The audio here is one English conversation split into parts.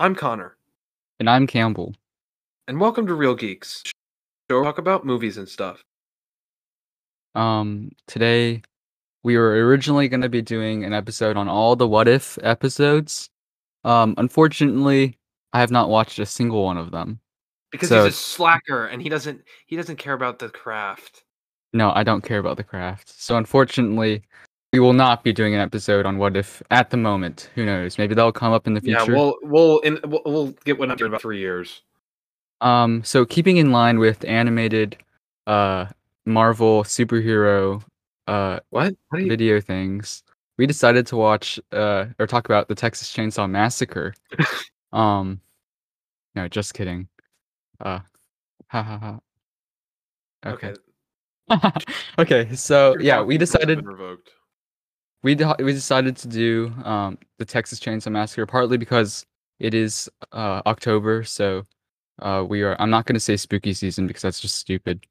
I'm Connor, And I'm Campbell. and welcome to Real Geeks. Show talk about movies and stuff. Um, today we were originally going to be doing an episode on all the What If episodes. Um, unfortunately, I have not watched a single one of them. Because So- he's a slacker and he doesn't he doesn't care about the craft. No, I don't care about the craft. So unfortunately, we will not be doing an episode on What If at the moment. Who knows? Maybe that'll come up in the Yeah, future. we'll we'll in, we'll, we'll get one up in about three years. Um, so keeping in line with animated uh Marvel superhero uh What? Do you? video things, we decided to watch uh or talk about the Texas Chainsaw Massacre. um no, just kidding. Uh ha ha ha. Okay. okay, so yeah, we decided revoked. We de- we decided to do um the Texas Chainsaw Massacre partly because it is uh October, so uh we are I'm not going to say spooky season because that's just stupid.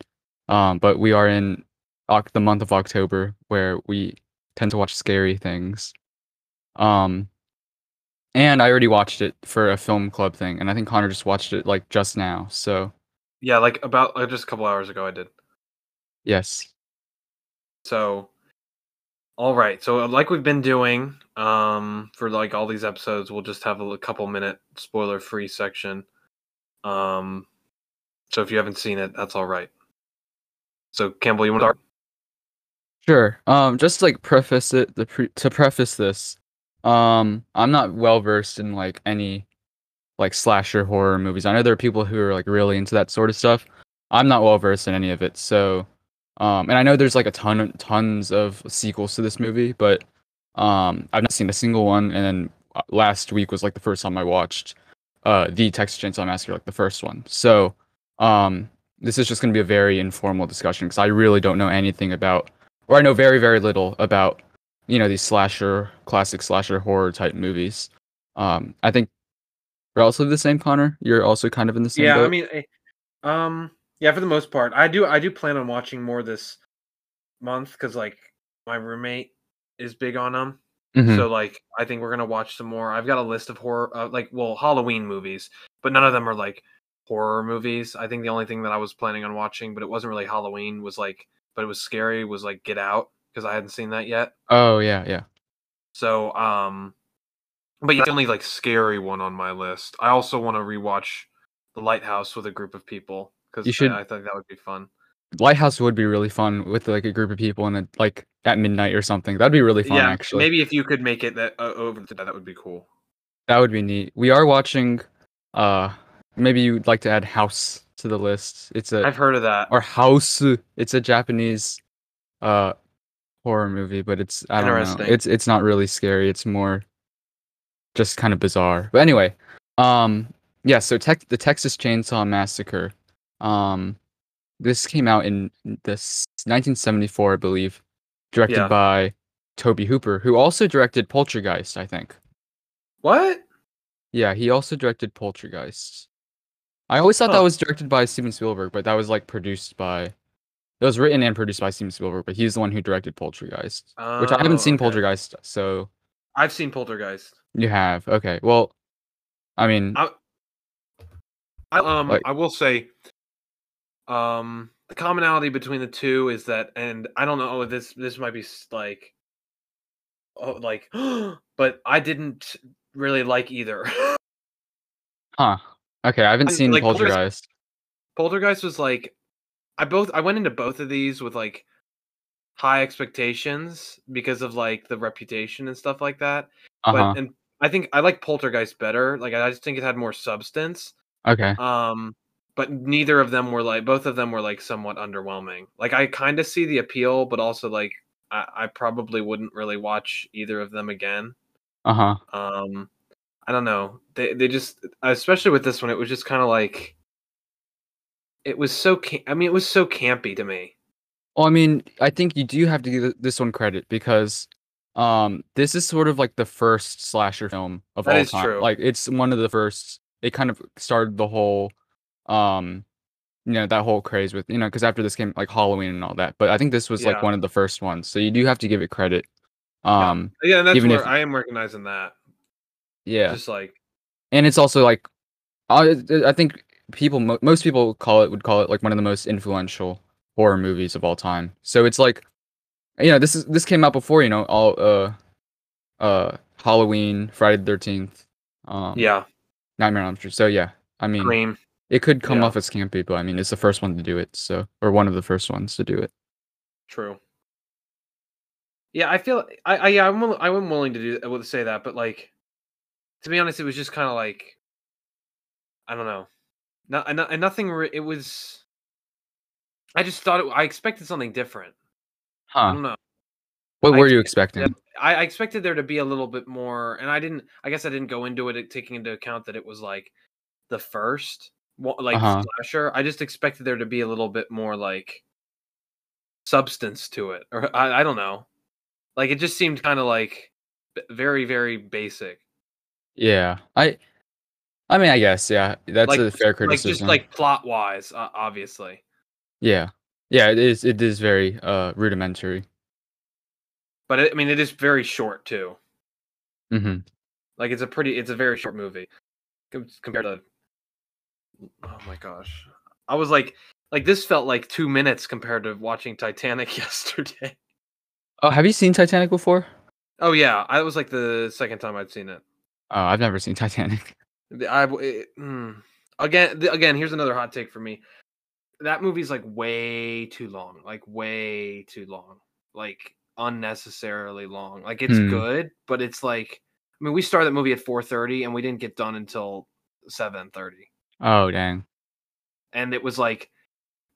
Um but we are in oc- the month of October where we tend to watch scary things. Um and I already watched it for a film club thing and I think Connor just watched it like just now. So, Yeah, like about like, just a couple hours ago I did. yes. So, all right. So, uh, like we've been doing um, for like all these episodes, we'll just have a couple minute spoiler free section. Um, so if you haven't seen it, that's all right. So, Campbell, you want to start? Sure. Um, just like preface it, the pre- to preface this, um, I'm not well versed in like any like slasher horror movies. I know there are people who are like really into that sort of stuff. I'm not well versed in any of it. So, um, and I know there's like a ton of tons of sequels to this movie, but um, I've not seen a single one. And then uh, last week was like the first time I watched uh the Texas Chainsaw Massacre, like the first one. So, um, this is just going to be a very informal discussion because I really don't know anything about or I know very very little about you know these slasher classic slasher horror type movies. Um, I think relatively the same, Connor. You're also kind of in the same Yeah, boat. I mean, eh, um, yeah, for the most part, I do. I do plan on watching more this month because like my roommate is big on them. Mhm. So like, I think we're gonna watch some more. I've got a list of horror, uh, like, well, Halloween movies, but none of them are like horror movies. I think the only thing that I was planning on watching, but it wasn't really Halloween, was like, but it was scary, was like Get Out because I hadn't seen that yet. oh yeah, yeah. So, um, but yeah, the only like scary one on my list. I also want to rewatch The Lighthouse with a group of people because You should- I, I think that would be fun. Lighthouse would be really fun with like a group of people and like at midnight or something. That'd be really fun yeah, actually. maybe if you could make it that uh, over to that, that would be cool. That would be neat. We are watching. Uh, maybe you'd like to add House to the list. It's a I've heard of that. or House. It's a Japanese uh horror movie, but it's I don't know. It's it's not really scary. It's more just kind of bizarre. But anyway, um, yeah. So tech the Texas Chainsaw Massacre. Um, this came out in this 1974, I believe, directed Yeah. by Tobe Hooper, who also directed Poltergeist. I think. What? Yeah, he also directed Poltergeist. I always thought that was directed by Steven Spielberg, but that was like produced by. It was written and produced by Steven Spielberg, but he's the one who directed Poltergeist, which I Oh, haven't seen okay. Poltergeist, so I've seen Poltergeist. you have. Okay, well, I mean, I- I, um, Like- I will say, um, the commonality between the two is that, and I don't know, this this might be like, oh, like, but I didn't really like either. huh? Okay, I haven't I- seen like, Poltergeist- Poltergeist. Was like, I both I went into both of these with like high expectations because of like the reputation and stuff like that. Uh huh. But and I think I like Poltergeist better. Like I just think it had more substance. Okay. Um, but neither of them were like both of them were like somewhat underwhelming. Like I kind of see the appeal, but also like I, I probably wouldn't really watch either of them again. Uh huh. Um, I don't know. They they just especially with this one, it was just kind of like it was so. Cam- I mean, it was so campy to me. Well, I mean, I think you do have to give this one credit because um this is sort of like the first slasher film of That all time. true. Like it's one of the first. It kind of started the whole um you know that whole craze with you know because after this came like Halloween and all that. But I think this was like one of the first ones. So you do have to give it credit. Yeah. Um Yeah, and that's Even where if- I am recognizing that. yeah. Just like and it's also like I I think people mo- most people call it would call it like one of the most influential horror movies of all time. So it's like you know this is this came out before you know all uh uh Halloween, Friday the Thirteenth, um Yeah, Nightmare on Elm Street. So yeah, I mean Scream. It could come Yeah. off as campy, but I mean it's the first one to do it. So or one of the first ones to do it. True. Yeah, I feel I, I yeah I'm will- I'm willing to do I would say that, but like to be honest, it was just kind of like I don't know, no, and, and nothing. Re- it was. I just thought it, I expected something different. I Huh? don't know. What I were you expected expecting? I, I expected there to be a little bit more, and I didn't. I guess I didn't go into it uh, taking into account that it was like the first like Uh-huh. slasher. I just expected there to be a little bit more like substance to it, or I, I don't know. Like it just seemed kind of like very very basic. Yeah, I I mean I guess yeah that's like a fair like criticism. just like plot wise, uh, obviously. yeah, yeah it is it is very uh rudimentary. But it, I mean, it is very short too. hmm Like it's a pretty, it's a very short movie compared to. Oh my gosh, I was like, like this felt like two minutes compared to watching Titanic yesterday. Oh, have you seen Titanic before? Oh yeah, I was like the second time I'd seen it. Oh, I've never seen Titanic. I it, mm, again, the, again. Here's another hot take for me. That movie's like way too long, like way too long, like unnecessarily long. Like it's Hmm. good, but it's like, I mean, we started that movie at 4:30 and we didn't get done until 7:30. Oh dang. and it was like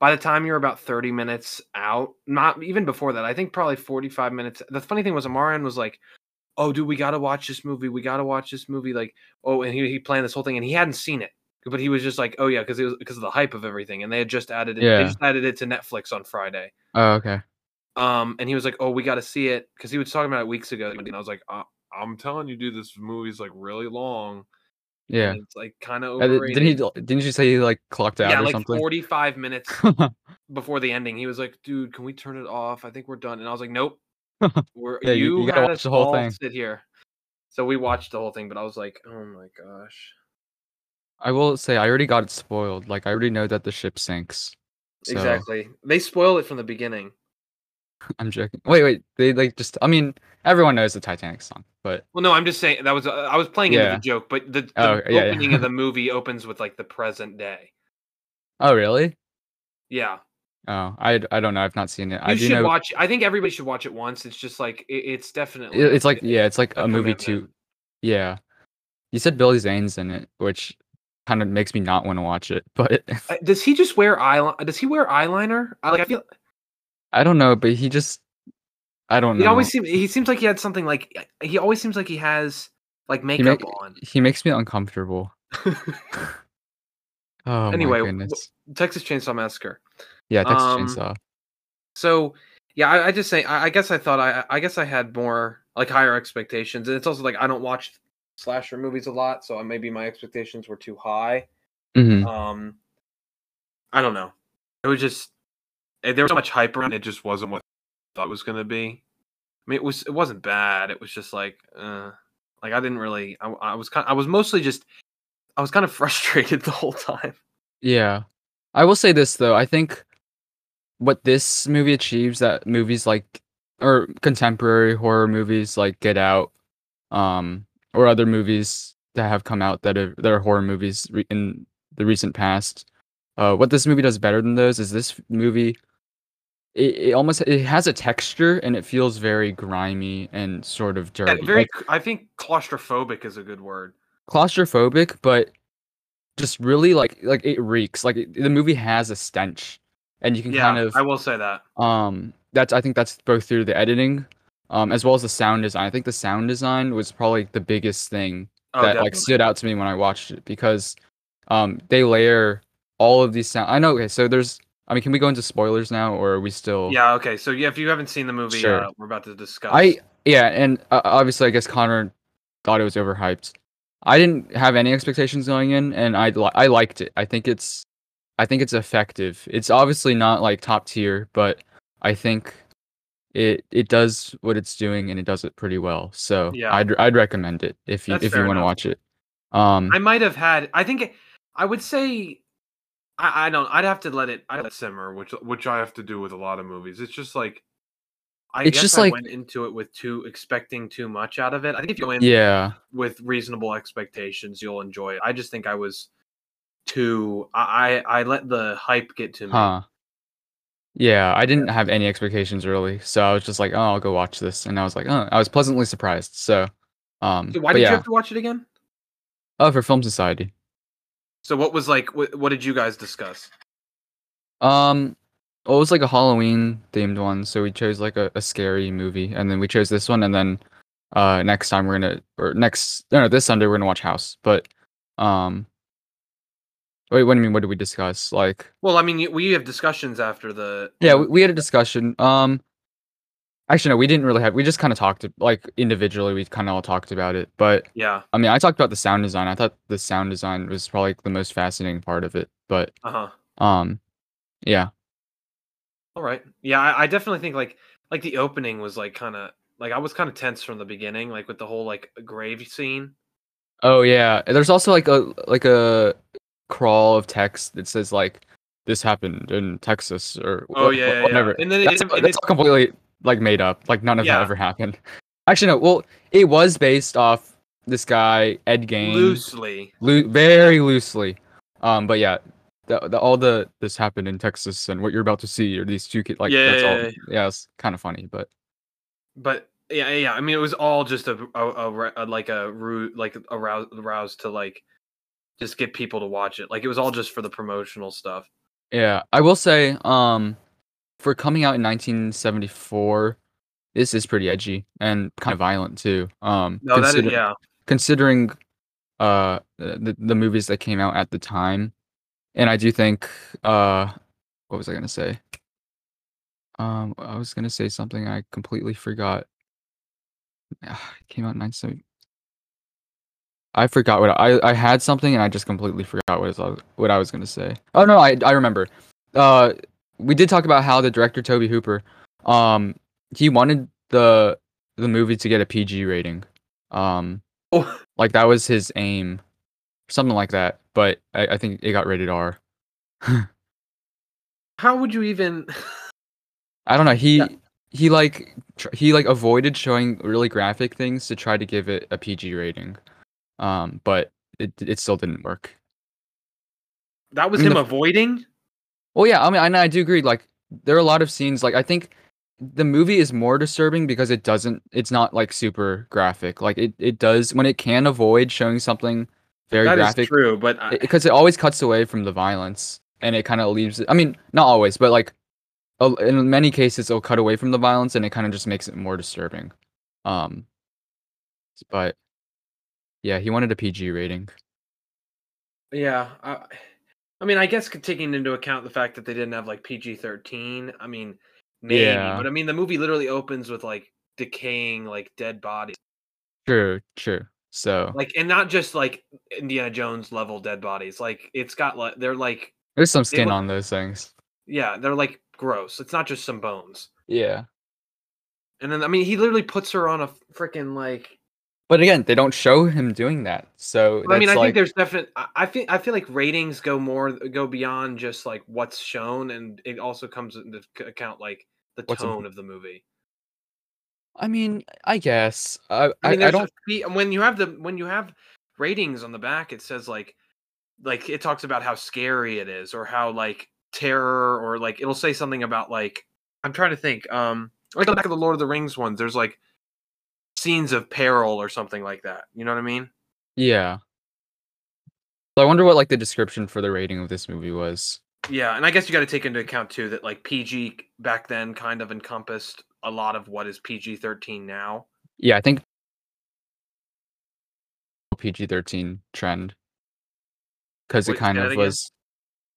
by the time you're about 30 minutes out not even before that i think probably 45 minutes the funny thing was amarian was like oh dude we gotta watch this movie we gotta watch this movie like oh and he, he planned this whole thing and he hadn't seen it but he was just like oh yeah because it was because of the hype of everything and they had just added it Yeah. they just added it to netflix on friday Oh okay. um and he was like oh we gotta see it because he was talking about it weeks ago and i was like uh, i'm telling you dude this movie's like really long Yeah. and it's like kind of Uh, didn't he? Didn't you say he like clocked out yeah or like something? 45 minutes before the ending, he was like, "Dude, can we turn it off? I think we're done." And I was like, "Nope, we're Yeah, you- you, gotta watch the whole thing." Sit here." So we watched the whole thing, but I was like, "Oh my gosh!" I will say I already got it spoiled. Like I already know that the ship sinks. So, Exactly. They spoil it from the beginning. I'm joking. Wait, wait. They like just. I mean, everyone knows the Titanic song, but Well, no, I'm just saying that was uh, I was playing into Yeah. the joke, but the, the Oh, yeah, yeah. opening of the movie opens with like the present day. oh really? Yeah, Oh, I I don't know. I've not seen it. I you do should know. watch. I think everybody should watch it once. It's just like it, it's definitely. it- It's like yeah, it's like a a movie too. Yeah. You said Billy Zane's in it, which kind of makes me not want to watch it. But Uh, Does he just wear eyeliner? Does he wear eyeliner? I, like I feel I don't know. But he just, I don't know. He know. always seems he seems like he had something like he always seems like he has like he, makeup make- on. he makes me uncomfortable. Oh Anyway, w- goodness. Texas Chainsaw Massacre. Yeah, Texas um, Chainsaw. So yeah, I, I just say I, I guess I thought I I guess I had more like higher expectations, and it's also like I don't watch slasher movies a lot, so maybe my expectations were too high. hmm Um, I don't know. It was just eh, there was so much hype around it. Just wasn't what I thought it was gonna be. I mean, it was it wasn't bad. It was just like, uh, like I didn't really. I, I was kind. I was mostly just. I was kind of frustrated the whole time. Yeah. I will say this though. I think what this movie achieves that movies like or contemporary horror movies like Get Out um or other movies that have come out that are that are horror movies in the recent past. Uh what this movie does better than those is this movie it, it almost it has a texture and it feels very grimy and sort of Yeah, dirty. very. Like, I think claustrophobic is a good word. claustrophobic, but just really like like it reeks. Like it, the movie has a stench, and you can Yeah, kind of I will say that. um that's I think that's both through the editing, um as well as the sound design. I think the sound design was probably the biggest thing Oh, that like stood out to me when I watched it because um they layer all of these sound. I know. Okay, so there's. I mean, can we go into spoilers now, or are we still? Yeah. Okay. So yeah, if you haven't seen the movie, Sure. uh, we're about to discuss. I yeah, and uh, obviously, I guess Connor thought it was overhyped. I didn't have any expectations going in, and I li- I liked it. I think it's I think it's effective. It's obviously not like top tier, but I think it it does what it's doing, and it does it pretty well. So Yeah. I'd I'd recommend it if you That's if you want to watch it. Um, I might have had. I think I would say. I, I don't. I'd have to let it. Let it simmer, which which I have to do with a lot of movies. It's just like. I It's guess just I like- went into it with too expecting too much out of it. I think if you go in yeah, with reasonable expectations, you'll enjoy it. I just think I was too. I I I let the hype get to me. huh? Yeah, I didn't have any expectations really, so I was just like, oh, I'll go watch this, and I was like, oh, I was pleasantly surprised. So, um, So why did yeah, you have to watch it again? oh, for Film Society. So what was like? What, what did you guys discuss? Um, well, it was like a Halloween themed one, so we chose like a, a scary movie, and then we chose this one, and then uh next time we're gonna or next no, no this Sunday we're gonna watch House, but um, wait, what do you mean? What did we discuss? Like, Well, I mean, we have discussions after the. yeah, we, we had a discussion. Um, actually, no, we didn't really have. We just kind of talked like individually. We kind of all talked about it, but Yeah. I mean, I talked about the sound design. I thought the sound design was probably like, the most fascinating part of it, but Uh huh. um, yeah, All right. Yeah, I, I definitely think like like the opening was like kind of like I was kind of tense from the beginning, like with the whole like grave scene. Oh yeah, there's also like a like a crawl of text that says like this happened in Texas or Oh yeah, whatever. yeah. And then it, That's, it, that's all completely like made up. Like none of Yeah. that ever happened. Actually, no. Well, it was based off this guy Ed Gein, loosely. loo- very loosely. Um, but yeah, the, the all the this happened in Texas and what you're about to see are these two kids. Like Yeah, that's yeah, all. yeah. Yeah, it's kind of funny, but But yeah, yeah. I mean, it was all just a, a, a, a like a like a rouse, rouse to like just get people to watch it. Like it was all just for the promotional stuff. Yeah, I will say, um, for coming out in 1974, this is pretty edgy and kind of violent too. Um, No, that is yeah. considering uh the the movies that came out at the time, and I do think uh, what was I gonna say? Um, I was gonna say something I completely forgot. Ah, It came out in 1970. I forgot what I I had something and I just completely forgot what I was what I was gonna say. Oh no, I I remember. Uh, we did talk about how the director Tobe Hooper, um, he wanted the the movie to get a PG rating. Um, Oh, like that was his aim, something like that. But I, I think it got rated R. how would you even? I don't know. He Yeah. he like tr- he like avoided showing really graphic things to try to give it a PG rating. Um, but it it still didn't work. that was I mean, him the- avoiding. Well, yeah, I mean, I, I do agree. Like, there are a lot of scenes. Like, I think the movie is more disturbing because it doesn't. It's not like super graphic. Like, it it does when it can avoid showing something very That is graphic true, but I, because it, always cuts away from the violence and it kind of leaves. it I mean, not always, but like in many cases, it'll cut away from the violence and it kind of just makes it more disturbing. Um, but yeah, he wanted a PG rating. Yeah, I, I mean, I guess taking into account the fact that they didn't have like PG thirteen. I mean, maybe, Yeah. but I mean, the movie literally opens with like decaying, like dead bodies, True, true. So like, and not just like Indiana Jones level dead bodies. Like, it's got like they're like, there's some skin look- on those things. yeah, they're like gross. It's not just some bones. Yeah. And then I mean, he literally puts her on a freaking like. But again, they don't show him doing that. So I mean, I that's think there's definite. I- feel I feel like ratings go more go beyond just like what's shown, and it also comes into account like the What's a- tone of the movie. I mean, I guess I I mean, I don't. a when you have the when you have ratings on the back, it says like like it talks about how scary it is, or how like terror, or like it'll say something about like I'm trying to think. Um, like the back of the Lord of the Rings ones, there's like scenes of peril or something like that. You know what I mean? Yeah. So I wonder what like the description for the rating of this movie was. Yeah, and I guess you got to take into account too that like PG back then kind of encompassed a lot of what is PG thirteen now. Yeah, I think PG thirteen trend because it kind of was.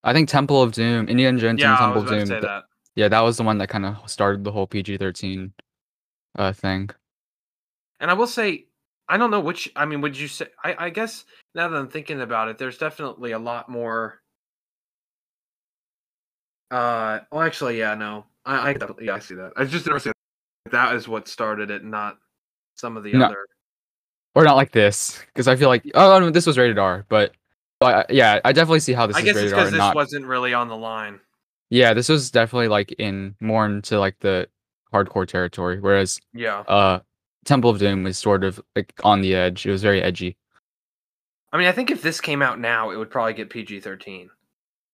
I think Temple of Doom, Indiana Jones Yeah, and Temple of Doom. th- that. Yeah, that was the one that kind of started the whole PG thirteen uh thing. And I will say, I don't know which. I mean, would you say? I, I guess now that I'm thinking about it, there's definitely a lot more. Uh, well, actually, yeah, no, I, I yeah, I see that. I just never see that is what started it, not some of the No. other. or not like this because I feel like oh no, this was rated R, but but yeah, I definitely see how this I guess it's rated R. because this Not wasn't really on the line. yeah, this was definitely like in more into like the hardcore territory, whereas Yeah. uh Temple of Doom was sort of like on the edge. It was very edgy. I mean, I think if this came out now, it would probably get PG thirteen.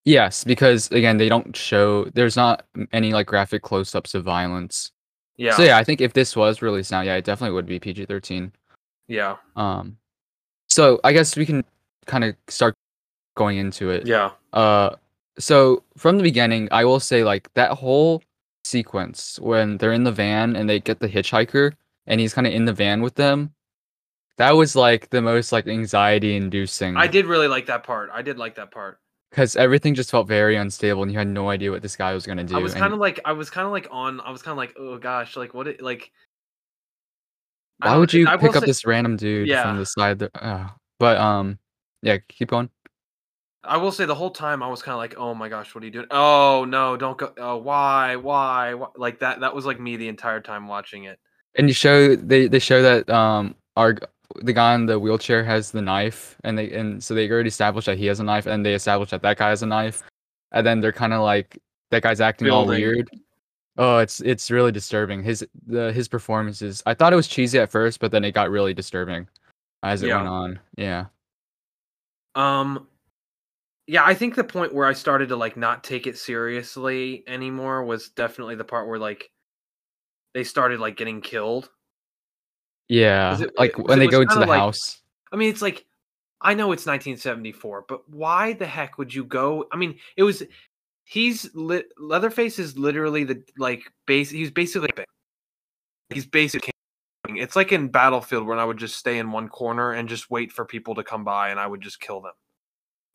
Yes, because again, they don't show. There's not any like graphic close-ups of violence. Yeah. So yeah, I think if this was released now, yeah, it definitely would be PG-13. Yeah. Um, so I guess we can kind of start going into it. Yeah. Uh, so from the beginning, I will say like that whole sequence when they're in the van and they get the hitchhiker and he's kind of in the van with them. That was like the most like anxiety inducing. I did really like that part. I did like that part. because everything just felt very unstable and you had no idea what this guy was gonna do. I was kind of like, I was kind of like on. I was kind of like, oh gosh, like what? It, like. Why would you pick up say- this random dude Yeah. from the side? That, uh, but um, yeah, keep going. I will say the whole time I was kind of like, oh my gosh, what are you doing? Oh no, don't go. Oh why, why, why? Like that. That was like me the entire time watching it. And you show they they show that um our the guy in the wheelchair has the knife, and they and so they already established that he has a knife, and they established that that guy has a knife, and then they're kind of like that guy's acting all weird. Oh, it's it's really disturbing. His the his performances. I thought it was cheesy at first, but then it got really disturbing as it Yeah. went on. Yeah. Um, yeah, I think the point where I started to like not take it seriously anymore was definitely the part where like they started like getting killed. Yeah, it- like when they go into the like- house. I mean, it's like I know it's 1974, but why the heck would you go? I mean, it was he's lit Leatherface is literally the like base. He's basically he's basically it's like in Battlefield when I would just stay in one corner and just wait for people to come by and I would just kill them.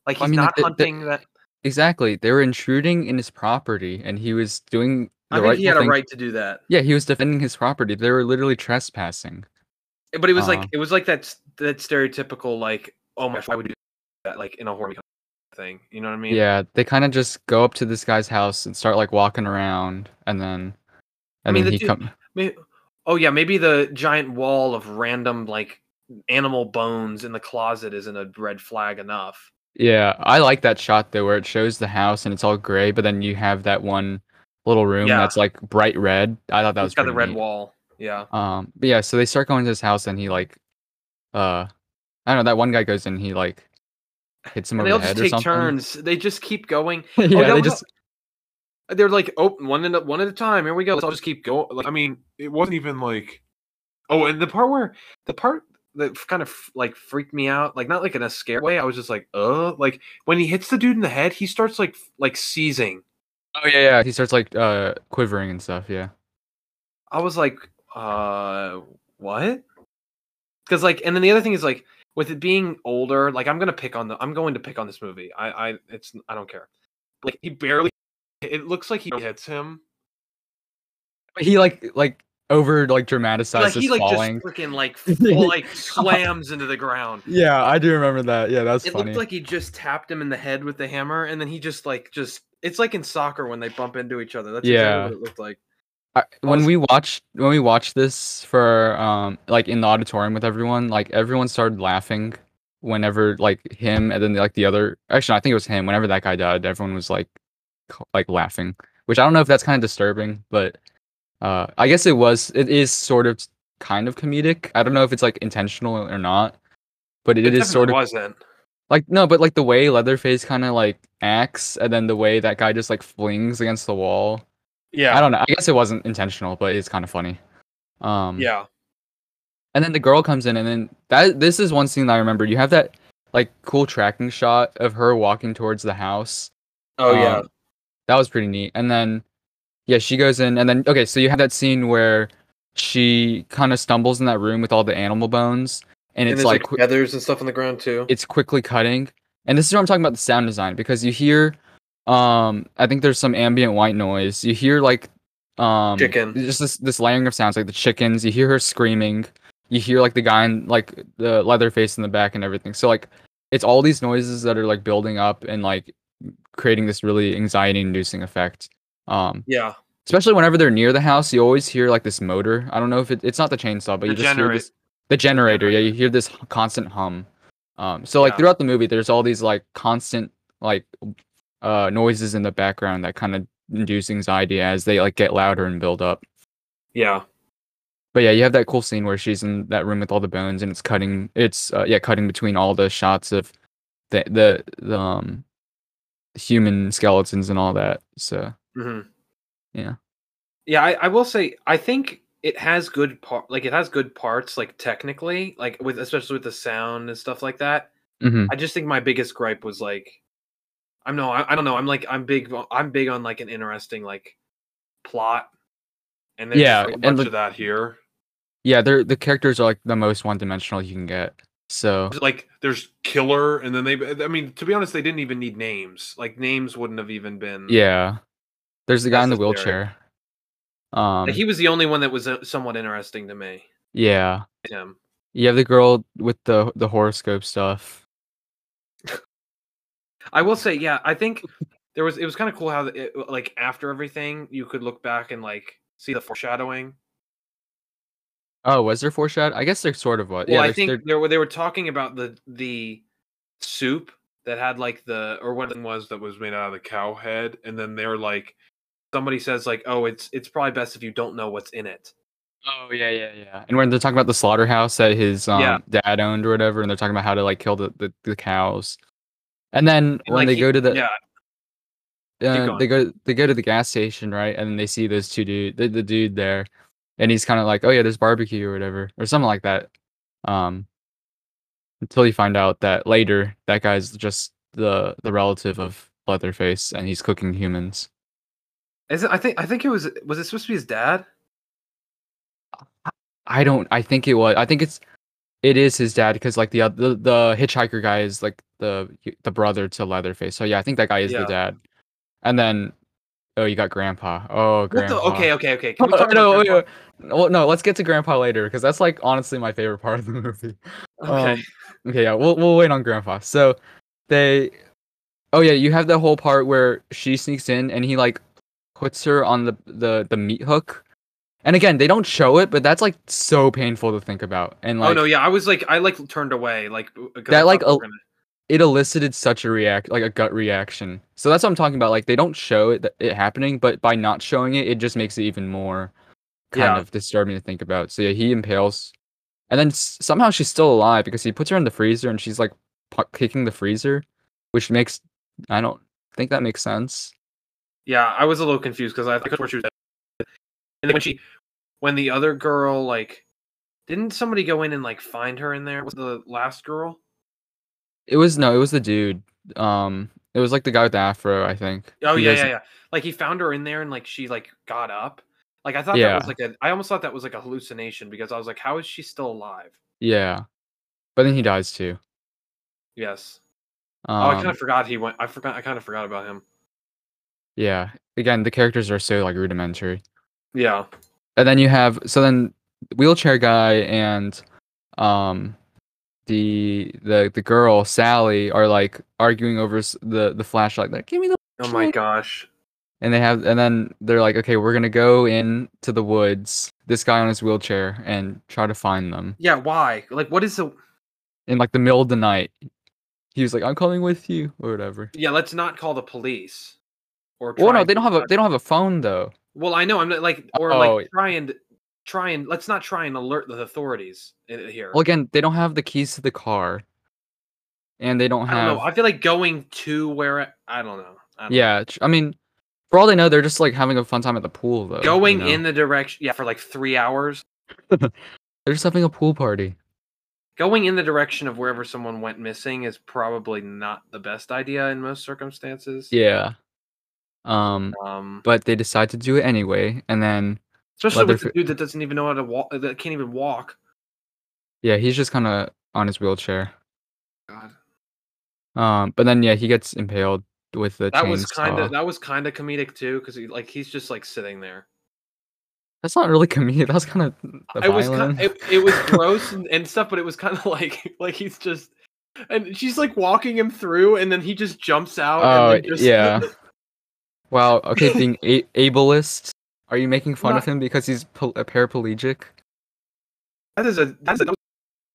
Like he's I mean, not the- the- hunting that. Exactly. They were intruding in his property and he was doing the I think he had a thing. right to do that. Yeah, he was defending his property. They were literally trespassing. But it was Uh. like it was like that that stereotypical like oh my gosh, why would you do that like in a horror movie thing? You know what I mean? Yeah, they kind of just go up to this guy's house and start like walking around and then and mean, then the he dude- come oh yeah, maybe the giant wall of random like animal bones in the closet isn't a red flag enough. Yeah, I like that shot though where it shows the house and it's all gray, but then you have that one little room Yeah. that's like bright red. I thought that was got the red neat. wall. Yeah. Um, but yeah, so they start going to his house and he like, uh, I don't know. That one guy goes in, he like hits him And over the just head or take turns. They just keep going. yeah, that they was- just They're like, oh, one at a, one at a time. Here we go. Let's all just keep going. Like, I mean, it wasn't even like, oh, and the part where the part that kind of like freaked me out, like not like in a scare way. I was just like, uh, like when he hits the dude in the head, he starts like like seizing. Oh yeah, yeah. He starts like uh quivering and stuff. Yeah, I was like, uh, what? Because like, and then the other thing is like, with it being older, like I'm gonna pick on the, I'm going to pick on this movie. I, I, it's, I don't care. Like he barely, it looks like he hits him. But he like like over like Like he like falling. just freaking like full, like slams into the ground. Yeah, I do remember that. Yeah, that's It funny. looked like he just tapped him in the head with the hammer, and then he just like just. It's like in soccer when they bump into each other. That's Yeah. exactly what it looked like. I, when we watched when we watched this for um like in the auditorium with everyone, like everyone started laughing whenever like him and then like the other actually I think it was him. Whenever that guy died, everyone was like like laughing, which I don't know if that's kind of disturbing, but uh I guess it was. It is sort of kind of comedic. I don't know if it's like intentional or not, but it, it is sort of wasn't. Like no, but like the way Leatherface kind of like acts, and then the way that guy just like flings against the wall. Yeah. I don't know. I guess it wasn't intentional, but it's kind of funny. Um, Yeah. And then the girl comes in, and then that this is one scene that I remember. You have that like cool tracking shot of her walking towards the house. Oh yeah. Um, that was pretty neat. And then yeah, she goes in, and then okay, so you have that scene where she kind of stumbles in that room with all the animal bones, and and it's like like, feathers and stuff on the ground too. it's quickly cutting. And this is what I'm talking about the sound design because you hear um I think there's some ambient white noise. You hear like um Chicken. just this this layering of sounds like the chickens, you hear her screaming, you hear like the guy in like the leather face in the back and everything. So like it's all these noises that are like building up and like creating this really anxiety inducing effect. Um yeah. especially whenever they're near the house, you always hear like this motor. I don't know if it, it's not the chainsaw, but The you just hear this the generator. Yeah, you hear this constant hum. Um, so like Yeah. throughout the movie, there's all these like constant like uh noises in the background that kind of induce anxiety as they like get louder and build up. Yeah. But yeah, you have that cool scene where she's in that room with all the bones and it's cutting. It's uh, yeah, cutting between all the shots of the the, the um human skeletons and all that. So hmm Yeah. Yeah, I, I will say I think it has good part like it has good parts like technically like with especially with the sound and stuff like that. mhm. I just think my biggest gripe was like I'm no I, I don't know I'm like I'm big I'm big on like an interesting like plot and there's Yeah, like, a and the- of that here. yeah, they're the characters are like the most one dimensional you can get. So Like there's killer and then they I mean to be honest they didn't even need names like names wouldn't have even been yeah, there's the guy in the wheelchair. Um, Like, he was the only one that was uh, somewhat interesting to me. yeah, Him. you have the girl with the the horoscope stuff. I will say, yeah, I think there was. It was kind of cool how, it, like, after everything, you could look back and like see the foreshadowing. Oh, was there foreshadow? I guess there sort of was. Well, yeah, I think there- they were they were talking about the the soup that had like the or what it was that was made out of the cow head, and then they're like, somebody says like, oh, it's it's probably best if you don't know what's in it. Oh yeah, yeah, yeah. And when they're talking about the slaughterhouse that his um, Yeah. dad owned or whatever, and they're talking about how to like kill the, the, the cows, and then And, when like, they he- go to the yeah, uh, they go they go to the gas station, right? And they see those two dude the, the dude there, and he's kind of like, oh yeah, there's barbecue or whatever, or something like that. Um, until you find out that later that guy's just the the relative of Leatherface, and he's cooking humans. Is it? I think I think it was was it supposed to be his dad? I don't. I think it was. I think it's. It is his dad because like the the the hitchhiker guy is like the the brother to Leatherface. So yeah, I think that guy is Yeah. the dad. And then, oh, you got Grandpa. Oh, Grandpa. the? Okay, okay, okay. Can we Oh, talk no, about Grandpa? Well, no, let's get to Grandpa later because that's like honestly my favorite part of the movie. Okay. Um, okay, yeah, we'll we'll wait on Grandpa. So they, oh yeah, you have the whole part where she sneaks in and he like puts her on the the the meat hook. And again, they don't show it, but that's like so painful to think about. And like oh no, yeah, I was like, I like turned away, like That, like, we were a- gonna- it elicited such a react like a gut reaction. So that's what I'm talking about. Like they don't show it it happening, but by not showing it, it just makes it even more kind Yeah. of disturbing to think about. So yeah, he impales, and then s- somehow she's still alive because he puts her in the freezer and she's like pu- kicking the freezer, which makes I don't think that makes sense. Yeah, I was a little confused because I thought she was dead. And then when she, when the other girl like, didn't somebody go in and like find her in there? Was the last girl? It was no, it was the dude. Um, it was like the guy with the afro, I think. Oh He yeah, yeah, yeah. Like he found her in there and like she like got up. Like I thought that was like a. I almost thought that was like a hallucination because I was like, how is she still alive? yeah. But then he dies too. Yes. Um, oh, I kind of forgot he went. I forgot. I kind of forgot about him. Yeah. Again, the characters are so like rudimentary. Yeah. and then you have so then wheelchair guy and um the the the girl Sally are like arguing over the the flashlight like give me the Oh my gosh. and they have and then they're like okay we're gonna go in to the woods this guy on his wheelchair and try to find them Yeah. Why? Like, what is the? in like the middle of the night he was like I'm coming with you or whatever Yeah. Let's not call the police. Or well no they don't have a they don't have a phone though Well, I know. I'm not like, or Oh. like try and try and let's not try and alert the authorities here. well again they don't have the keys to the car and they don't I don't have know. I feel like going to where I don't know. I don't. Yeah, tr- I mean, for all they know, they're just like having a fun time at the pool, though. Going you know? in the direction, yeah, for like three hours. they're just having a pool party. Going in the direction of wherever someone went missing is probably not the best idea in most circumstances. Yeah. Um, Um, but they decide to do it anyway, and then especially with the dude that doesn't even know how to walk, that can't even walk. yeah, he's just kind of on his wheelchair. God, Um, but then yeah, he gets impaled with the that was kind of that was kind of comedic too, because he, like he's just like sitting there. That's not really comedic. That was kind of it was kind, it, it was gross and, and stuff, but it was kind of like like he's just and she's like walking him through, and then he just jumps out. Oh, and then just, yeah. wow. Okay, being a- ableist. Are you making fun of him because he's pal- a paraplegic? that is a that's a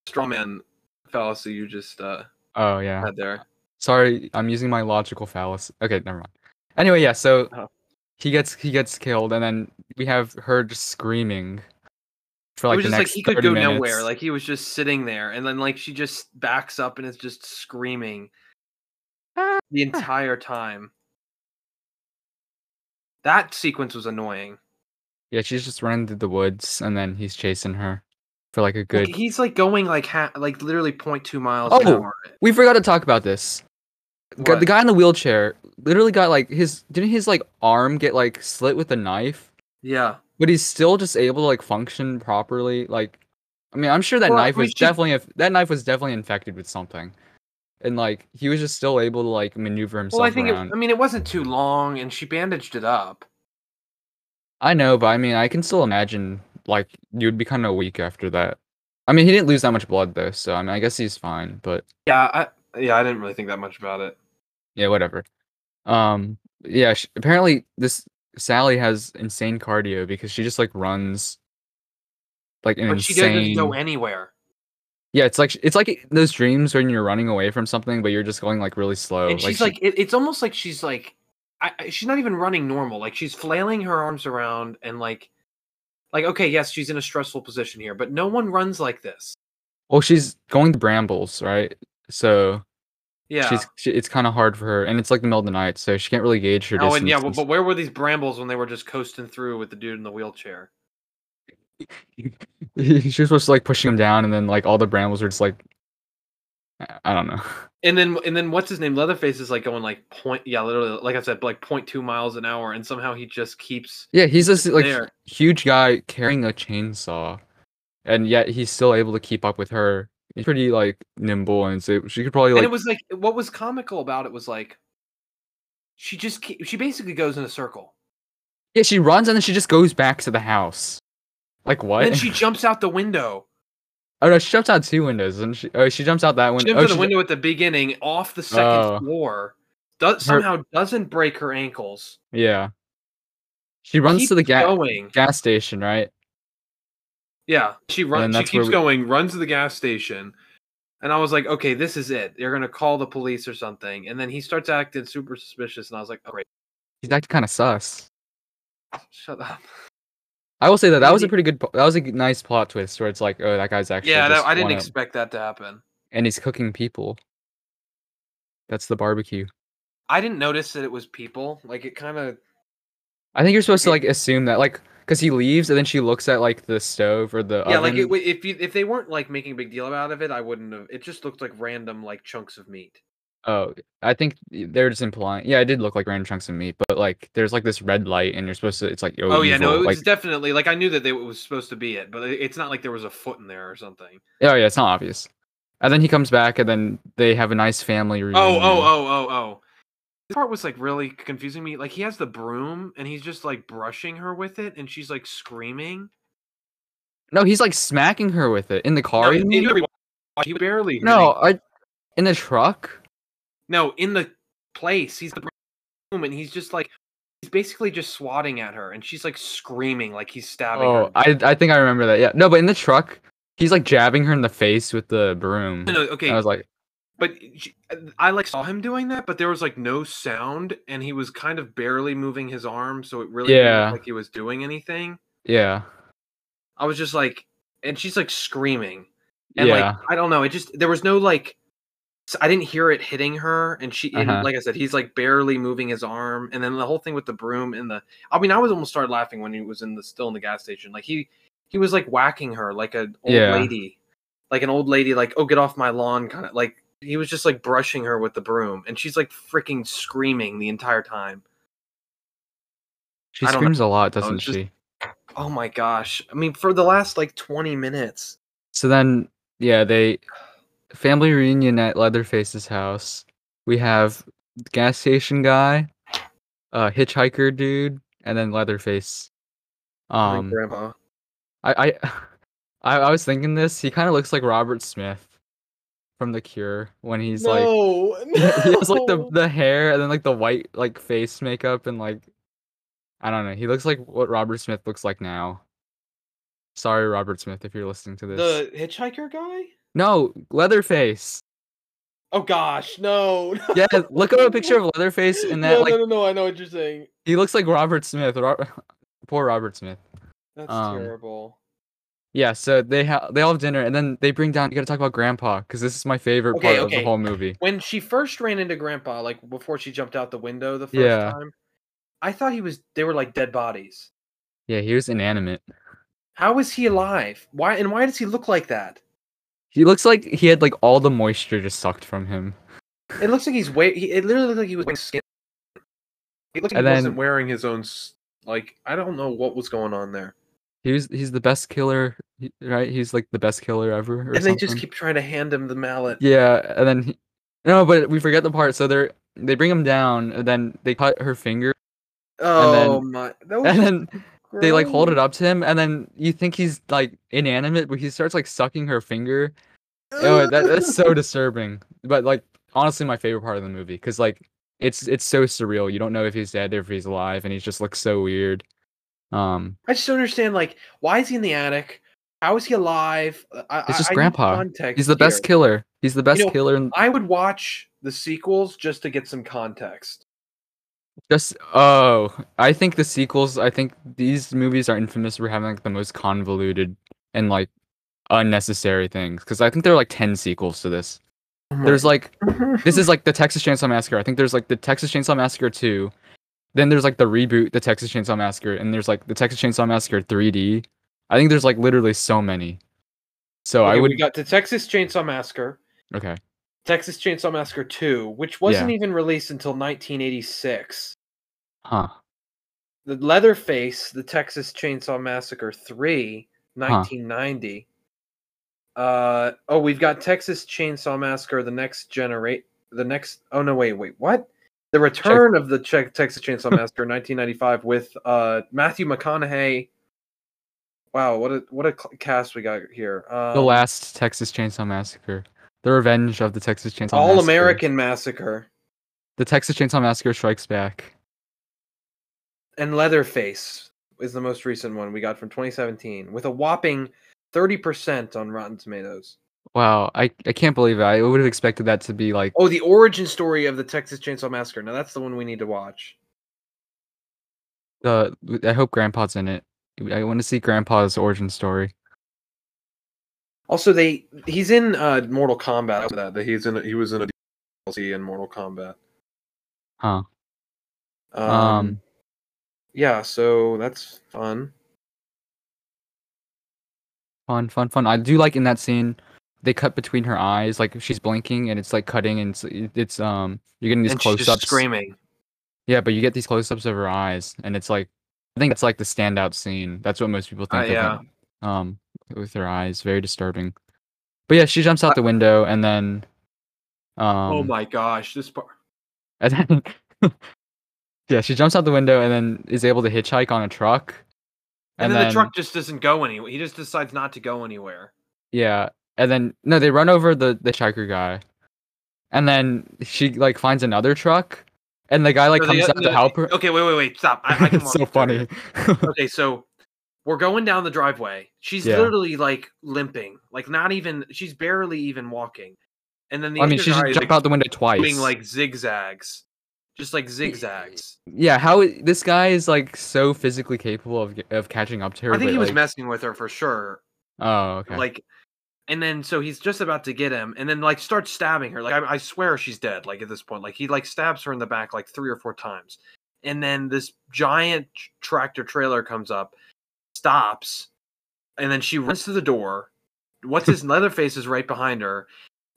straw man fallacy you just uh, Oh yeah. had there. Sorry, I'm using my logical fallacy. Okay, never mind. Anyway, yeah, so Oh. he gets he gets killed, and then we have her just screaming for it was just like he could go minutes. nowhere. Like he was just sitting there, and then like she just backs up and is just screaming Ah. the entire time. That sequence was annoying. yeah, she's just running through the woods, and then he's chasing her for like a Like, good. he's like going like ha- like literally 0.2 miles Oh. We forgot to talk about this. What? The guy in the wheelchair literally got like his didn't his like arm get like slit with a knife, Yeah. but he's still just able to like function properly. Like, I mean, I'm sure that Well, knife was she- definitely that knife was definitely infected with something, and like he was just still able to like maneuver himself Well, I think it. I mean it wasn't too long, and she bandaged it up. I know, but I mean, I can still imagine like you'd be kind of weak after that. I mean, he didn't lose that much blood though, so I mean, I guess he's fine. But Yeah, I yeah I didn't really think that much about it. yeah, whatever. Um, yeah, sh- apparently this Sally has insane cardio because she just like runs like an But she insane. doesn't go anywhere. Yeah, it's like it's like those dreams when you're running away from something, but you're just going like really slow. and she's she- like, it, it's almost like she's like, I, she's not even running normal. Like she's flailing her arms around and like, like okay, yes, she's in a stressful position here, but no one runs like this. well, she's going to brambles, right? So Yeah. she's she, it's kind of hard for her, and it's like the middle of the night, so she can't really gauge her oh, distance. and yeah, but where were these brambles when they were just coasting through with the dude in the wheelchair? she was supposed to like pushing him down, and then like all the brambles were just like, I- don't know. And then and then what's his name? Leatherface is like going like point, yeah, literally, like I said, like 0.2 miles an hour, and somehow he just keeps. Yeah, he's this like there. huge guy carrying a chainsaw, and yet he's still able to keep up with her. He's pretty like nimble, and so she could probably and like it was like what was comical about it was like, she just she basically goes in a circle. yeah, she runs and then she just goes back to the house. Like what? And then she jumps out the window. oh no, she jumps out two windows, and she oh she jumps out that She window. jumps Oh, out the window at the beginning, off the second Oh. floor. Does Her- somehow doesn't break her ankles. Yeah, she runs to the Keeps gas going. gas station, right? Yeah, she runs. She keeps we- going. Runs to the gas station, and I was like, okay, this is it. They're gonna call the police or something. And then he starts acting super suspicious, and I was like, oh, great, He's acting kind of sus. shut up. I will say that that was a pretty good. That was a nice plot twist where it's like, oh, that guy's actually Yeah, that, I didn't wanna- expect that to happen. and he's cooking people. That's the barbecue. I didn't notice that it was people. Like it kind of. I think you're supposed to like assume that like because he leaves and then she looks at like the stove or the Yeah, like it, if you, if they weren't like making a big deal out of it, I wouldn't have. It just looked like random like chunks of meat. Oh, I think they're just implying. Yeah, it did look like random chunks of meat, but like there's like this red light and you're supposed to. It's like oh, Oh yeah, no, it was like definitely like I knew that they, it was supposed to be it, but it's not like there was a foot in there or something. oh yeah, it's not obvious. And then he comes back and then they have a nice family reunion. Oh, oh, oh, oh, oh. This part was like really confusing me. Like he has the broom and he's just like brushing her with it, and she's like screaming. No, he's like smacking her with it in the car. No, you in- mean? in- he barely. no, I in the truck. No, in the place. He's the broom, and he's just like he's basically just swatting at her, and she's like screaming, like he's stabbing Oh, her. I I think I remember that. Yeah, no, but in the truck, he's like jabbing her in the face with the broom. No, no, okay, I was like, but she- I like saw him doing that, but there was like no sound, and he was kind of barely moving his arm, so it really Yeah. like he was doing anything. yeah, I was just like, and she's like screaming, and yeah. like I don't know, it just there was no like, s- I didn't hear it hitting her, and she, and Uh-huh. like I said, he's like barely moving his arm, and then the whole thing with the broom and the, I mean, I was almost started laughing when he was in the still in the gas station, like he he was like whacking her like an old Yeah. lady, like an old lady, like oh get off my lawn, kind of like he was just like brushing her with the broom, and she's like freaking screaming the entire time. she don't know. screams a lot, doesn't it's just- she? Oh my gosh! I mean, for the last like twenty minutes. So then, yeah, they family reunion at Leatherface's house. We have gas station guy, uh, hitchhiker dude, and then Leatherface. my Um, grandpa. I I I, I was thinking this. He kind of looks like Robert Smith from The Cure when he's like no, he has like the the hair and then like the white like face makeup and like I don't know. He looks like what Robert Smith looks like now. Sorry, Robert Smith, if you're listening to this. The hitchhiker guy? No, Leatherface. Oh gosh, no. Yeah, look up a picture of Leatherface and that no, like no, no, no. I know what you're saying. he looks like Robert Smith. Poor Robert Smith. That's Um, terrible. Yeah, so they have they all have dinner and then they bring down. You got to talk about Grandpa because this is my favorite Okay, part of the whole movie. When she first ran into Grandpa, like before she jumped out the window the first Yeah. time, I thought he was. They were like dead bodies. Yeah, he was inanimate. How is he alive? Why and why does he look like that? He looks like he had like all the moisture just sucked from him. It looks like he's way. He, it literally looked like he was wearing skin. It looked like And he wasn't then- wearing his own. Like I don't know what was going on there. He was he's the best killer, right? He's like the best killer ever. Or and they just keep trying to hand him the mallet. Yeah, and then he, no, but we forget the part. So they're they bring him down, and then they cut her finger, Oh my! That was and just they like hold it up to him, and then you think he's like inanimate, but he starts like sucking her finger. Oh, that, that's so disturbing. But like honestly, my favorite part of the movie because like it's it's so surreal. You don't know if he's dead or if he's alive, and he just looks so weird. Um, I just don't understand. Like, why is he in the attic? How is he alive? I, It's just I Grandpa. Context he's the best here. killer. He's the best know, killer. In, I would watch the sequels just to get some context. Just oh, I think the sequels. I think these movies are infamous for having like the most convoluted and like unnecessary things. Because I think there are like ten sequels to this. Mm-hmm. There's like mm-hmm. this is like the Texas Chainsaw Massacre. I think there's like the Texas Chainsaw Massacre two. Then there's like the reboot, the Texas Chainsaw Massacre, and there's like the Texas Chainsaw Massacre 3D. I think there's like literally so many. So I would We got the Texas Chainsaw Massacre, okay. Texas Chainsaw Massacre 2, which wasn't Yeah. even released until 1986. Huh. The Leatherface, the Texas Chainsaw Massacre 3, 1990. Uh oh, we've got Texas Chainsaw Massacre the next generate the next oh no wait, wait, what? The return of the Che- Texas Chainsaw Massacre 1995 with uh Matthew McConaughey. Wow, what a what a cast we got here. Um, The last Texas Chainsaw Massacre. The Revenge of the Texas Chainsaw All Massacre. American Massacre The Texas Chainsaw Massacre Strikes Back. and Leatherface is the most recent one we got from 2017 with a whopping 30% on Rotten Tomatoes. Wow, I, I can't believe it. I would have expected that to be like Oh, the origin story of the Texas Chainsaw Massacre. Now that's the one we need to watch. the. I hope Grandpa's in it. I want to see Grandpa's origin story. Also, they he's in uh, Mortal Kombat. That that he's in. A, he was in a DLC in Mortal Kombat. Huh. Um, Um. yeah, so that's fun. Fun, fun, fun. I do like in that scene. They cut between her eyes, like she's blinking, and it's like cutting, and it's, it's um you're getting these and she's close just ups. screaming. Yeah, but you get these close ups of her eyes, and it's like I think that's like the standout scene. That's what most people think Uh, of. yeah. it, Um, with her eyes, very disturbing. But yeah, she jumps out the window, and then. Um, oh my gosh, this part. And then, yeah, she jumps out the window and then is able to hitchhike on a truck. And, then, the truck just doesn't go anywhere. He just decides not to go anywhere. yeah, and then no, they run over the the hiker guy, and then she like finds another truck, and the guy like comes o- out to help her. Okay, wait, wait, wait. Stop. I, I can it's so funny. Okay, so we're going down the driveway. She's Yeah. literally like limping, like not even. She's barely even walking. And then the I mean, she just jumped like, out the window twice. doing like zigzags, just like zigzags. yeah, how this guy is like so physically capable of of catching up to her. I think but, he was like, messing with her for sure. Oh, okay. Like, and then so he's just about to get him, and then like starts stabbing her. Like I, I swear she's dead. Like at this point, like he like stabs her in the back like three or four times, and then this giant tractor trailer comes up, stops, and then she runs to the door. What's his Leatherface is right behind her.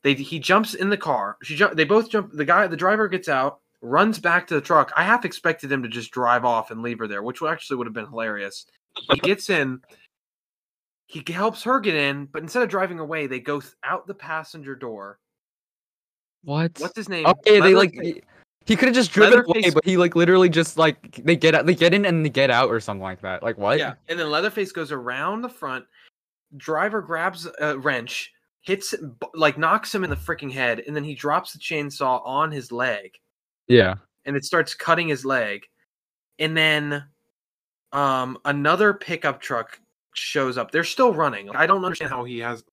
They he jumps in the car. She jump. They both jump. The guy, the driver, gets out, runs back to the truck. I half expected him to just drive off and leave her there, which actually would have been hilarious. He gets in. He helps her get in, but instead of driving away, they go th- out the passenger door. what? What's his name? Okay, they like Leatherface- he, he could have just driven away, but he like literally just like they get out, they get in and they get out or something like that. Like what? Yeah, and then Leatherface goes around the front. Driver grabs a wrench, hits like knocks him in the freaking head, and then he drops the chainsaw on his leg, Yeah. and it starts cutting his leg. And then, um, another pickup truck shows up. They're still running. I don't understand how he has.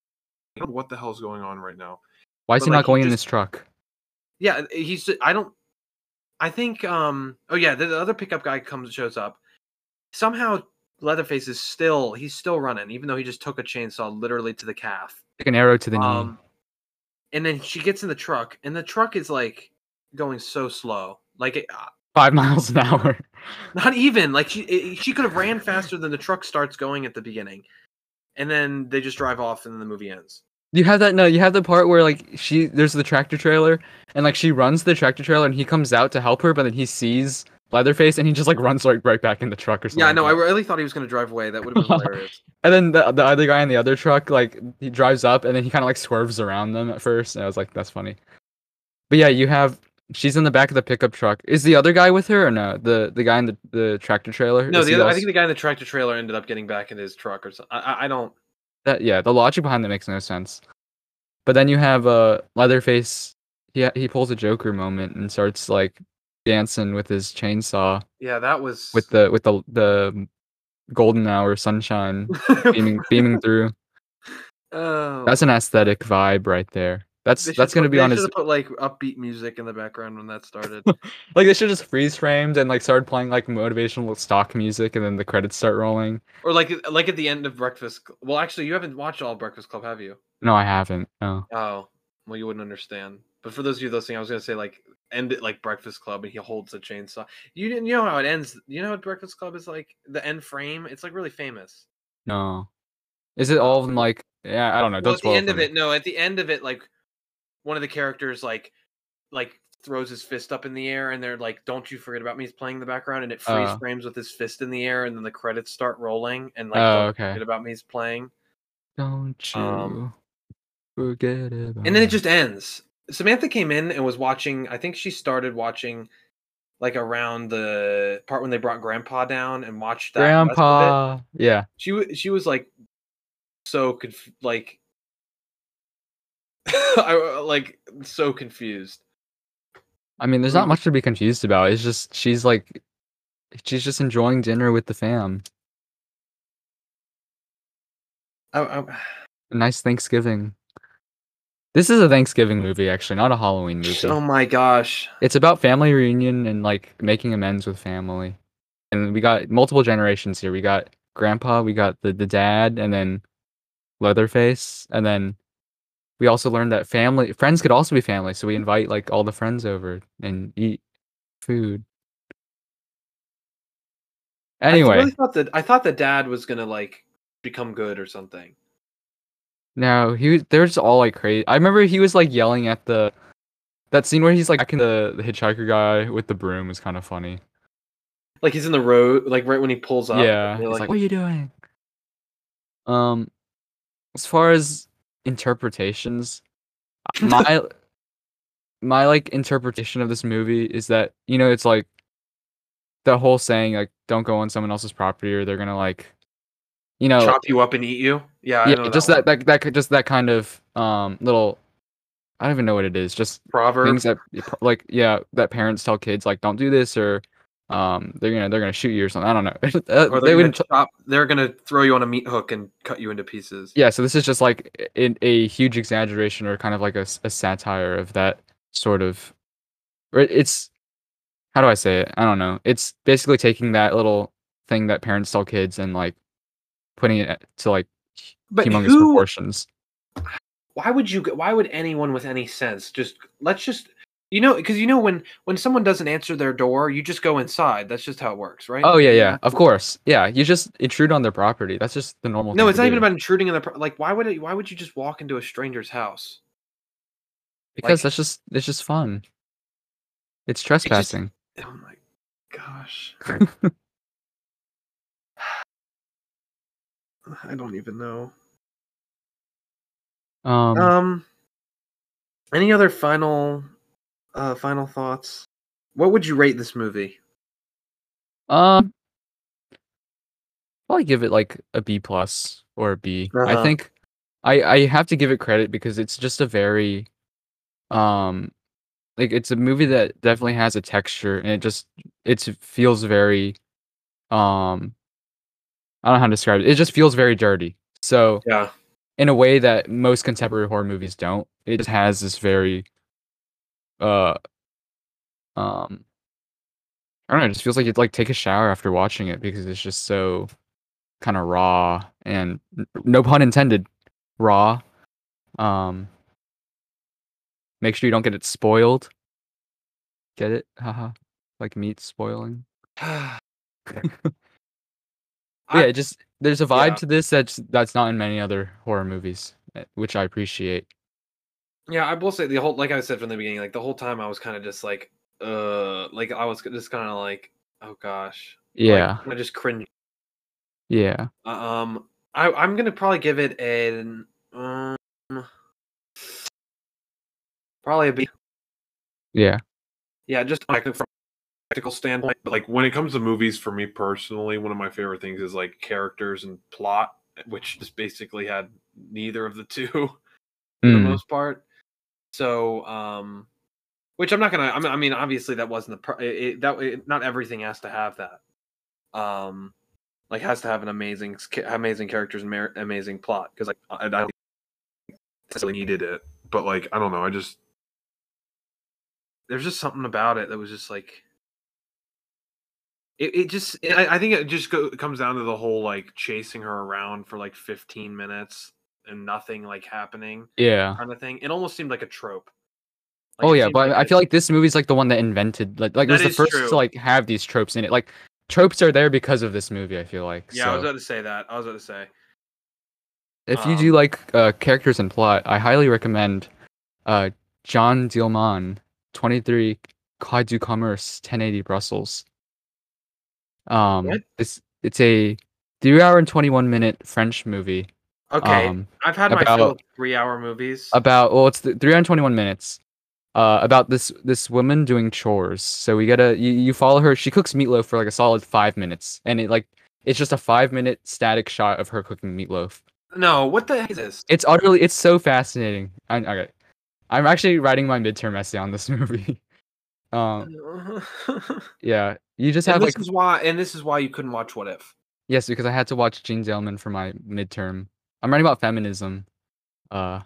I don't know what the hell's going on right now? Why is But, he like, not he going in just- his truck? Yeah, he's. I don't. I think. Um. Oh yeah, the, the other pickup guy comes shows up. Somehow Leatherface is still. He's still running, even though he just took a chainsaw literally to the calf. Like an arrow to the knee. Um. And then she gets in the truck, and the truck is like going so slow. Like it, uh, Five miles an hour. not even like she it, she could have ran faster than the truck starts going at the beginning, and then they just drive off, and then the movie ends. You have that no, you have the part where like she there's the tractor trailer and like she runs the tractor trailer and he comes out to help her, but then he sees Leatherface and he just like runs like right back in the truck or something. Yeah, no, I like really thought he was going to drive away. That would have been hilarious. And then the the other guy in the other truck, like he drives up and then he kind of like swerves around them at first. And I was like, that's funny. But yeah, you have she's in the back of the pickup truck. Is the other guy with her or no? The the guy in the, the tractor trailer? No, the other, I think the guy in the tractor trailer ended up getting back in his truck or something. I, I don't. That yeah, the logic behind that makes no sense. But then you have uh Leatherface. He he pulls a Joker moment and starts like dancing with his chainsaw Yeah, that was with the with the the golden hour sunshine beaming beaming through. oh, That's an aesthetic vibe right there. That's that's gonna be they on his put like upbeat music in the background when that started. like they should just freeze framed and like started playing like motivational stock music and then the credits start rolling. or like uh, like at the end of Breakfast. Well, actually, you haven't watched all Breakfast Club, have you? No, I haven't. No. Oh, well, you wouldn't understand. But for those of you listening, I was gonna say like end it like Breakfast Club, and he holds a chainsaw. You didn't. You know how it ends. You know what Breakfast Club is like. The end frame. It's like really famous. No. Is it uh, all of them like yeah, I don't know. well, at the end of it, no. At the end of it, like one of the characters like like throws his fist up in the air, and they're like, "Don't you forget about me." He's playing in the background, and it freeze Oh. frames with his fist in the air, and then the credits start rolling, and like, Oh, "Don't okay. forget about me." He's playing, Don't you Um, forget about and then it just ends. Samantha came in and was watching. I think she started watching. Like around the part when they brought Grandpa down and watched that rest of it. Grandpa. Yeah. she wa- she was like so conf- like I uh, like so confused. I mean, there's not mm. much to be confused about. It's just she's like she's just enjoying dinner with the fam. I, A nice Thanksgiving. This is a Thanksgiving movie, actually, not a Halloween movie. oh my gosh! It's about family reunion and like making amends with family. And we got multiple generations here. We got grandpa, we got the, the dad, and then Leatherface. And then we also learned that family friends could also be family. So we invite like all the friends over and eat food. I Anyway, really thought that I thought the dad was gonna like become good or something. no, he was they're just all like crazy. I remember he was like yelling at the that scene where he's like the, the hitchhiker guy with the broom was kind of funny. Like he's in the road, like right when he pulls up. yeah, they're like, "What are you doing?" Um, as far as interpretations, my my like interpretation of this movie is that you know it's like the whole saying like don't go on someone else's property or they're gonna like you know chop you up and eat you. Yeah, I yeah know just that, that, that that just that kind of um little I don't even know what it is just one. proverb. things that like yeah that parents tell kids like don't do this or um they're gonna they're gonna shoot you or something I don't know Uh, or they they're gonna wouldn't chop. They're gonna throw you on a meat hook and cut you into pieces. yeah so this is just like a, a huge exaggeration or kind of like a satire of that sort of it's how do i say it i don't know it's basically taking that little thing that parents tell kids and like putting it to like But humongous who? proportions Why would you? Why would anyone with any sense just let's just you know because you know when when someone doesn't answer their door, you just go inside. That's just how it works, right? oh yeah yeah of course yeah you just intrude on their property that's just the normal No, it's not even do. about intruding in the pro- like. Why would it? Why would you just walk into a stranger's house? because like- that's just it's just fun it's trespassing Oh my gosh. I don't even know. um Um any other final uh final thoughts? What would you rate this movie? Um, probably give it like a B plus or a B. I Uh-huh. think I I have to give it credit because it's just a very um like it's a movie that definitely has a texture and it just it feels very um I don't know how to describe it. It just feels very dirty. So Yeah. in a way that most contemporary horror movies don't. It just has this very uh um I don't know, it just feels like you'd like take a shower after watching it because it's just so kind of raw and no pun intended, raw. Um make sure you don't get it spoiled. Get it? Haha. Like meat spoiling. Yeah, it just there's a vibe yeah. to this that's that's not in many other horror movies, eh, which I appreciate. Yeah, I will say the whole like I said from the beginning, like the whole time I was kind of just like, uh, like I was just kind of like, oh gosh, Yeah. I just cringe. Yeah. Um, I I'm gonna probably give it an um, probably a B. Yeah. Yeah, just like from a practical standpoint. But, like when it comes to movies for me personally one of my favorite things is like characters and plot which just basically had neither of the two for the Mm, most part. So, um, which I'm not gonna. I mean, obviously that wasn't the pro- it, that. It, not everything has to have that. Um, like has to have an amazing, amazing characters and mer- amazing plot because like I, I necessarily needed it but like i don't know i just there's just something about it that was just like it, it just I, I think it just go, comes down to the whole like chasing her around for like 15 minutes and nothing like happening yeah. kind of thing it almost seemed like a trope Like, Oh yeah, but I a- feel like this movie's like the one that invented like like it was the first true. to like have these tropes in it. Like tropes are there because of this movie. I feel like. yeah i was so about to say that i was about to say if you do um, like uh, characters and plot, I highly recommend uh, Jeanne Dielman, Twenty Three Quai du Commerce, Ten Eighty Brussels. Um, What? it's it's a three hour and twenty one minute French movie. Okay Um, i've had my fill three hour movies. About well it's the 321 minutes uh about this this woman doing chores. So we gotta you, you follow her. She cooks meatloaf for like a solid five minutes and it like it's just a five minute static shot of her cooking meatloaf. No what the heck is this? It's utterly it's so fascinating. I, okay i'm actually writing my midterm essay on this movie. Um yeah you just have and this like is why and this is why you couldn't watch what if. Yes because i had to watch Jeanne Dielman for my midterm i'm writing about feminism uh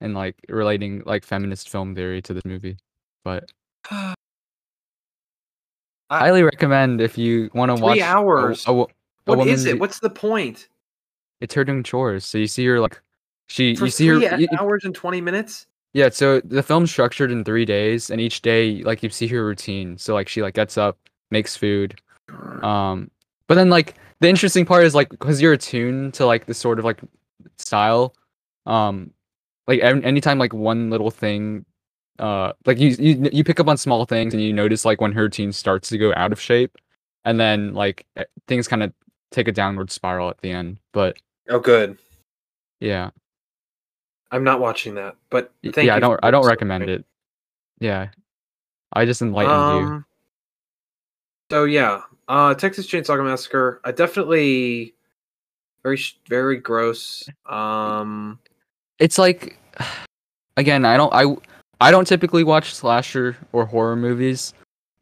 and like relating like feminist film theory to this movie but I- highly recommend if you want to watch Three hours? A, wo- a What is it? what's the point? It's her doing chores so you see her like she for you see her three you- you- hours and 20 minutes? Yeah so the film's structured in three days and each day like you see her routine so like she like gets up makes food um but then like the interesting part is like because you're attuned to like this sort of like style um like an- anytime like one little thing uh like you, you you pick up on small things and you notice like when her routine starts to go out of shape and then like eh, things kind of take a downward spiral at the end but oh good. Yeah. I'm not watching that but thank yeah you i don't i don't recommend it. Yeah. I just enlightened you. Um, So yeah, uh, Texas Chainsaw Massacre. I definitely very very gross. Um, it's like again i don't i i don't typically watch slasher or horror movies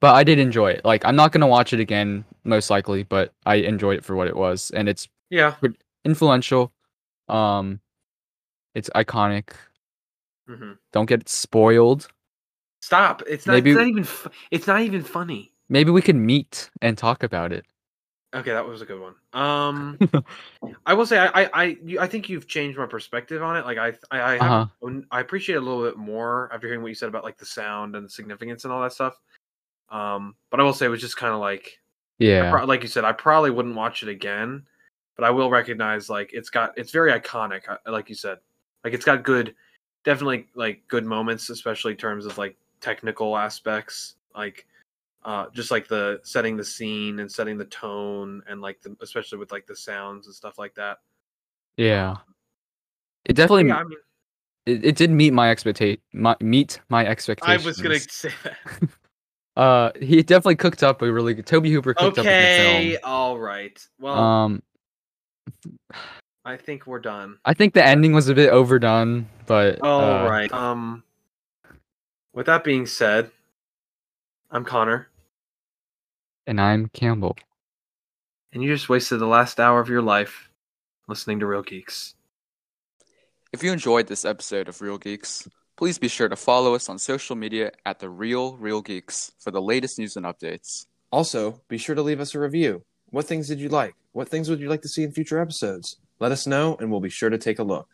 but i did enjoy it like i'm not gonna watch it again most likely but i enjoyed it for what it was and it's yeah. influential um it's iconic hmm don't get spoiled Stop! It's not. Maybe- It's not even. It's not even funny. Maybe we can meet and talk about it Okay, that was a good one. Um, I will say I I I, you, I think you've changed my perspective on it. Like I I I, have, Uh-huh. I appreciate it a little bit more after hearing what you said about like the sound and the significance and all that stuff. Um, but I will say it was just kind of like yeah pro- like you said, I probably wouldn't watch it again, but I will recognize like it's got it's very iconic. uh, Like you said, like it's got good, definitely like good moments, especially in terms of like technical aspects, like uh just like the setting the scene and setting the tone and like the especially with like the sounds and stuff like that. yeah it definitely Yeah, I mean, it, it did meet my expectate my, meet my expectations. I was gonna say that. uh he definitely cooked up a really good Tobe Hooper cooked up a Okay, good all right. Well, um I think we're done. I think the ending was a bit overdone, but All uh, right. Um. With that being said, I'm Connor. And I'm Campbell. and you just wasted the last hour of your life listening to Real Geeks. If you enjoyed this episode of Real Geeks, please be sure to follow us on social media at the Real Real Geeks for the latest news and updates. Also, be sure to leave us a review. What things did you like? What things would you like to see in future episodes? Let us know, and we'll be sure to take a look.